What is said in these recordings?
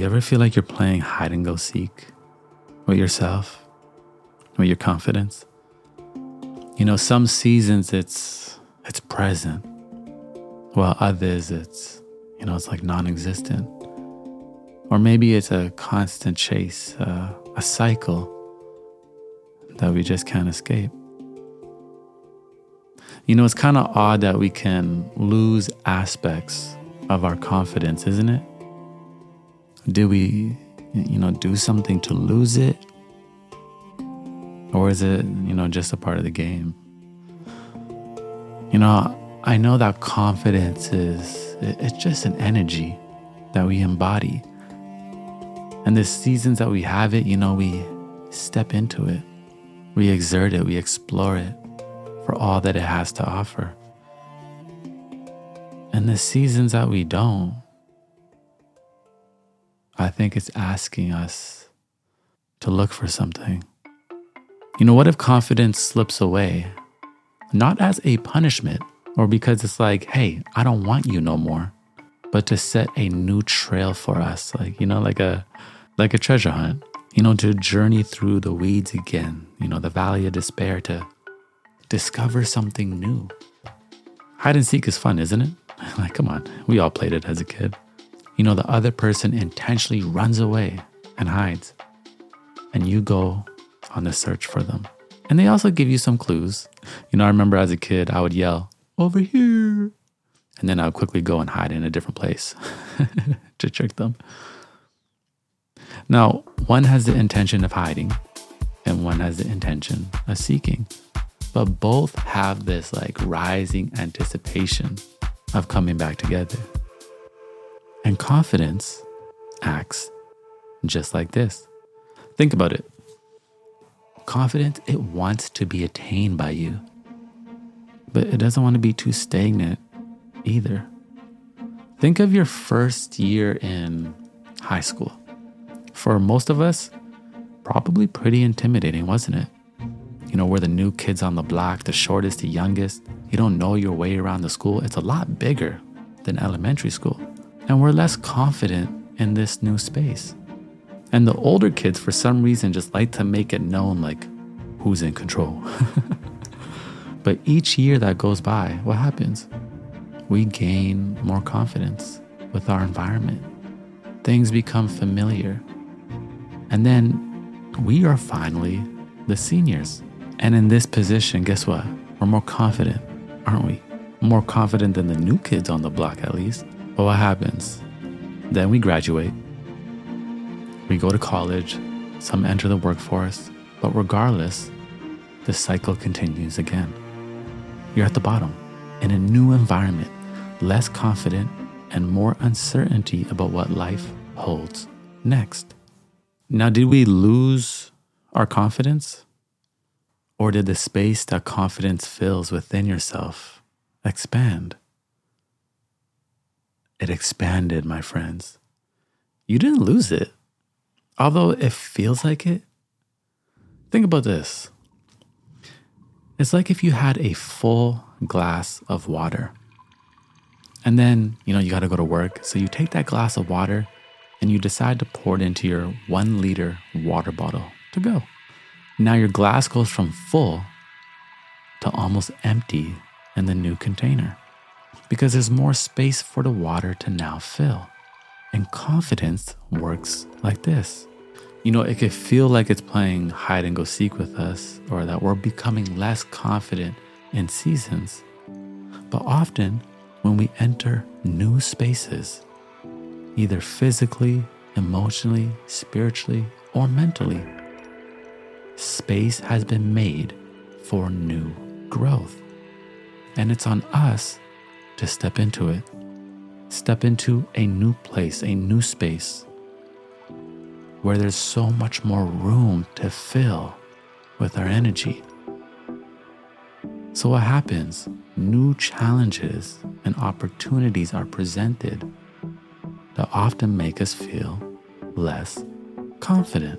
you ever feel like you're playing hide and go seek with yourself, with your confidence? You know, some seasons it's it's present, while others it's you know it's like non-existent, or maybe it's a constant chase, uh, a cycle that we just can't escape. You know, it's kind of odd that we can lose aspects of our confidence, isn't it? Do we, you know, do something to lose it? Or is it, you know, just a part of the game? You know, I know that confidence is, it's just an energy that we embody. And the seasons that we have it, you know, we step into it, we exert it, we explore it for all that it has to offer. And the seasons that we don't, I think it's asking us to look for something. You know, what if confidence slips away? Not as a punishment or because it's like, hey, I don't want you no more, but to set a new trail for us, like, you know, like a like a treasure hunt, you know, to journey through the weeds again, you know, the valley of despair to discover something new. Hide and seek is fun, isn't it? Like, come on, we all played it as a kid. You know, the other person intentionally runs away and hides, and you go on the search for them. And they also give you some clues. You know, I remember as a kid, I would yell, over here. And then I would quickly go and hide in a different place to trick them. Now, one has the intention of hiding, and one has the intention of seeking but both have this like rising anticipation of coming back together. And confidence acts just like this. Think about it. Confidence, it wants to be attained by you, but it doesn't want to be too stagnant either. Think of your first year in high school. For most of us, probably pretty intimidating, wasn't it? You know, we're the new kids on the block, the shortest, the youngest. You don't know your way around the school. It's a lot bigger than elementary school. And we're less confident in this new space. And the older kids, for some reason, just like to make it known like who's in control. but each year that goes by, what happens? We gain more confidence with our environment. Things become familiar. And then we are finally the seniors. And in this position, guess what? We're more confident, aren't we? More confident than the new kids on the block, at least. But what happens? Then we graduate. We go to college. Some enter the workforce. But regardless, the cycle continues again. You're at the bottom in a new environment, less confident and more uncertainty about what life holds next. Now, did we lose our confidence? Or did the space that confidence fills within yourself expand? It expanded, my friends. You didn't lose it, although it feels like it. Think about this it's like if you had a full glass of water. And then, you know, you got to go to work. So you take that glass of water and you decide to pour it into your one liter water bottle to go. Now your glass goes from full to almost empty in the new container because there's more space for the water to now fill. And confidence works like this. You know, it could feel like it's playing hide and go seek with us or that we're becoming less confident in seasons. But often, when we enter new spaces, either physically, emotionally, spiritually, or mentally, space has been made for new growth. And it's on us to step into it, step into a new place, a new space where there's so much more room to fill with our energy. So, what happens? New challenges and opportunities are presented that often make us feel less confident.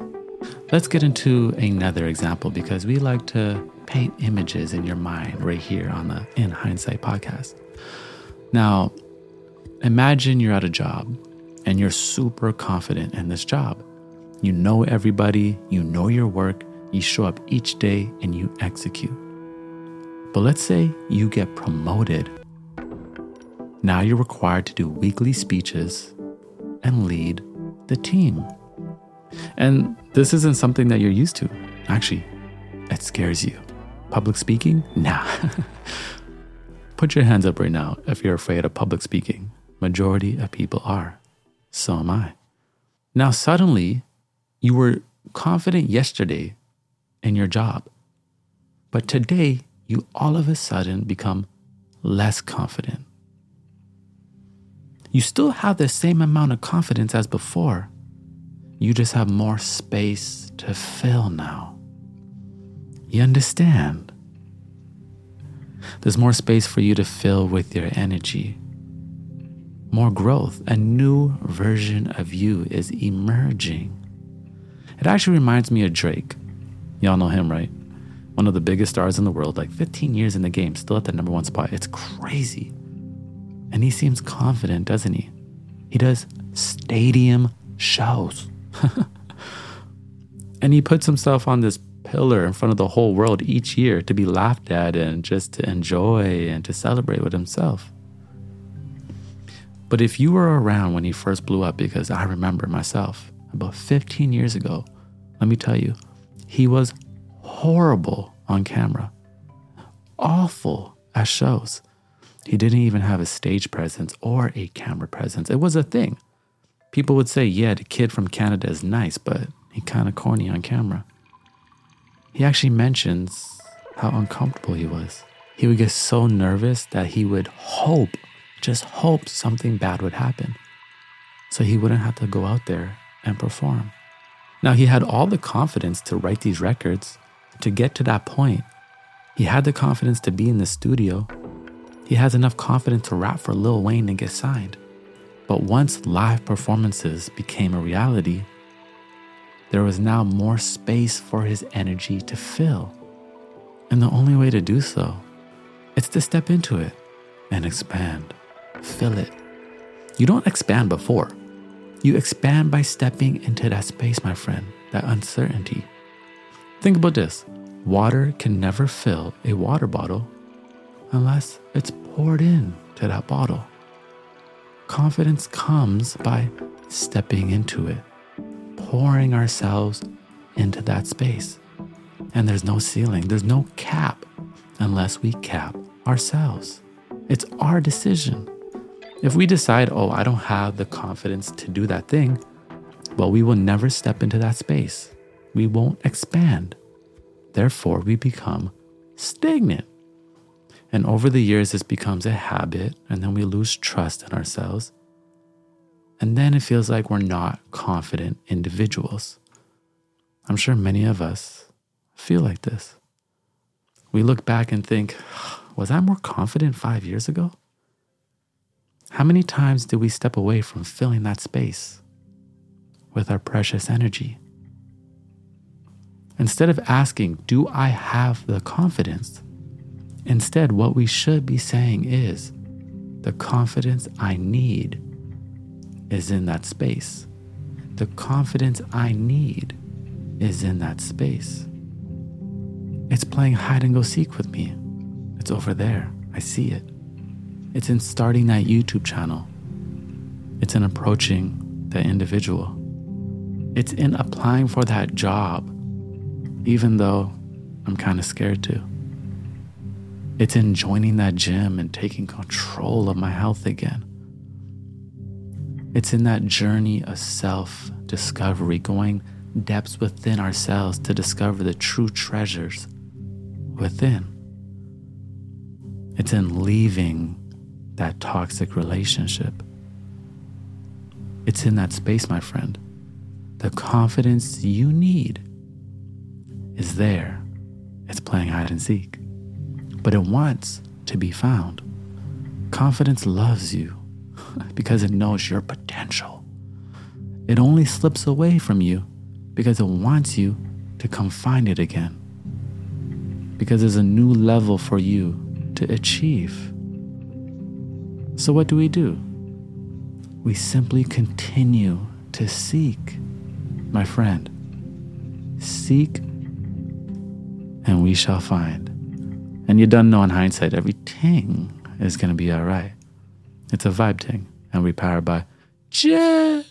Let's get into another example because we like to paint images in your mind right here on the In Hindsight podcast. Now, imagine you're at a job and you're super confident in this job. You know everybody, you know your work, you show up each day and you execute. But let's say you get promoted. Now you're required to do weekly speeches and lead the team. And this isn't something that you're used to. Actually, it scares you. Public speaking? Nah. Put your hands up right now if you're afraid of public speaking. Majority of people are. So am I. Now, suddenly, you were confident yesterday in your job, but today you all of a sudden become less confident. You still have the same amount of confidence as before. You just have more space to fill now. You understand? There's more space for you to fill with your energy. More growth, a new version of you is emerging. It actually reminds me of Drake. Y'all know him, right? One of the biggest stars in the world, like 15 years in the game, still at the number one spot. It's crazy. And he seems confident, doesn't he? He does stadium shows. and he puts himself on this pillar in front of the whole world each year to be laughed at and just to enjoy and to celebrate with himself. But if you were around when he first blew up, because I remember myself about 15 years ago, let me tell you, he was horrible on camera, awful at shows. He didn't even have a stage presence or a camera presence. It was a thing. People would say, yeah, the kid from Canada is nice, but he kind of corny on camera. He actually mentions how uncomfortable he was. He would get so nervous that he would hope, just hope something bad would happen. So he wouldn't have to go out there and perform. Now, he had all the confidence to write these records, to get to that point. He had the confidence to be in the studio he has enough confidence to rap for Lil Wayne and get signed. But once live performances became a reality, there was now more space for his energy to fill. And the only way to do so is to step into it and expand, fill it. You don't expand before. You expand by stepping into that space, my friend, that uncertainty. Think about this water can never fill a water bottle unless it's poured in to that bottle. Confidence comes by stepping into it, pouring ourselves into that space. And there's no ceiling, there's no cap unless we cap ourselves. It's our decision. If we decide, oh, I don't have the confidence to do that thing, well, we will never step into that space. We won't expand. Therefore, we become stagnant. And over the years, this becomes a habit, and then we lose trust in ourselves. And then it feels like we're not confident individuals. I'm sure many of us feel like this. We look back and think, was I more confident five years ago? How many times did we step away from filling that space with our precious energy? Instead of asking, Do I have the confidence? Instead, what we should be saying is the confidence I need is in that space. The confidence I need is in that space. It's playing hide and go seek with me. It's over there. I see it. It's in starting that YouTube channel. It's in approaching that individual. It's in applying for that job, even though I'm kind of scared to. It's in joining that gym and taking control of my health again. It's in that journey of self discovery, going depths within ourselves to discover the true treasures within. It's in leaving that toxic relationship. It's in that space, my friend. The confidence you need is there. It's playing hide and seek but it wants to be found. Confidence loves you because it knows your potential. It only slips away from you because it wants you to come find it again. Because there's a new level for you to achieve. So, what do we do? we simply continue to seek, my friend. Seek, and we shall find. And you don't know in hindsight, everything is going to be all right. It's a vibe thing, and we powered by Jet.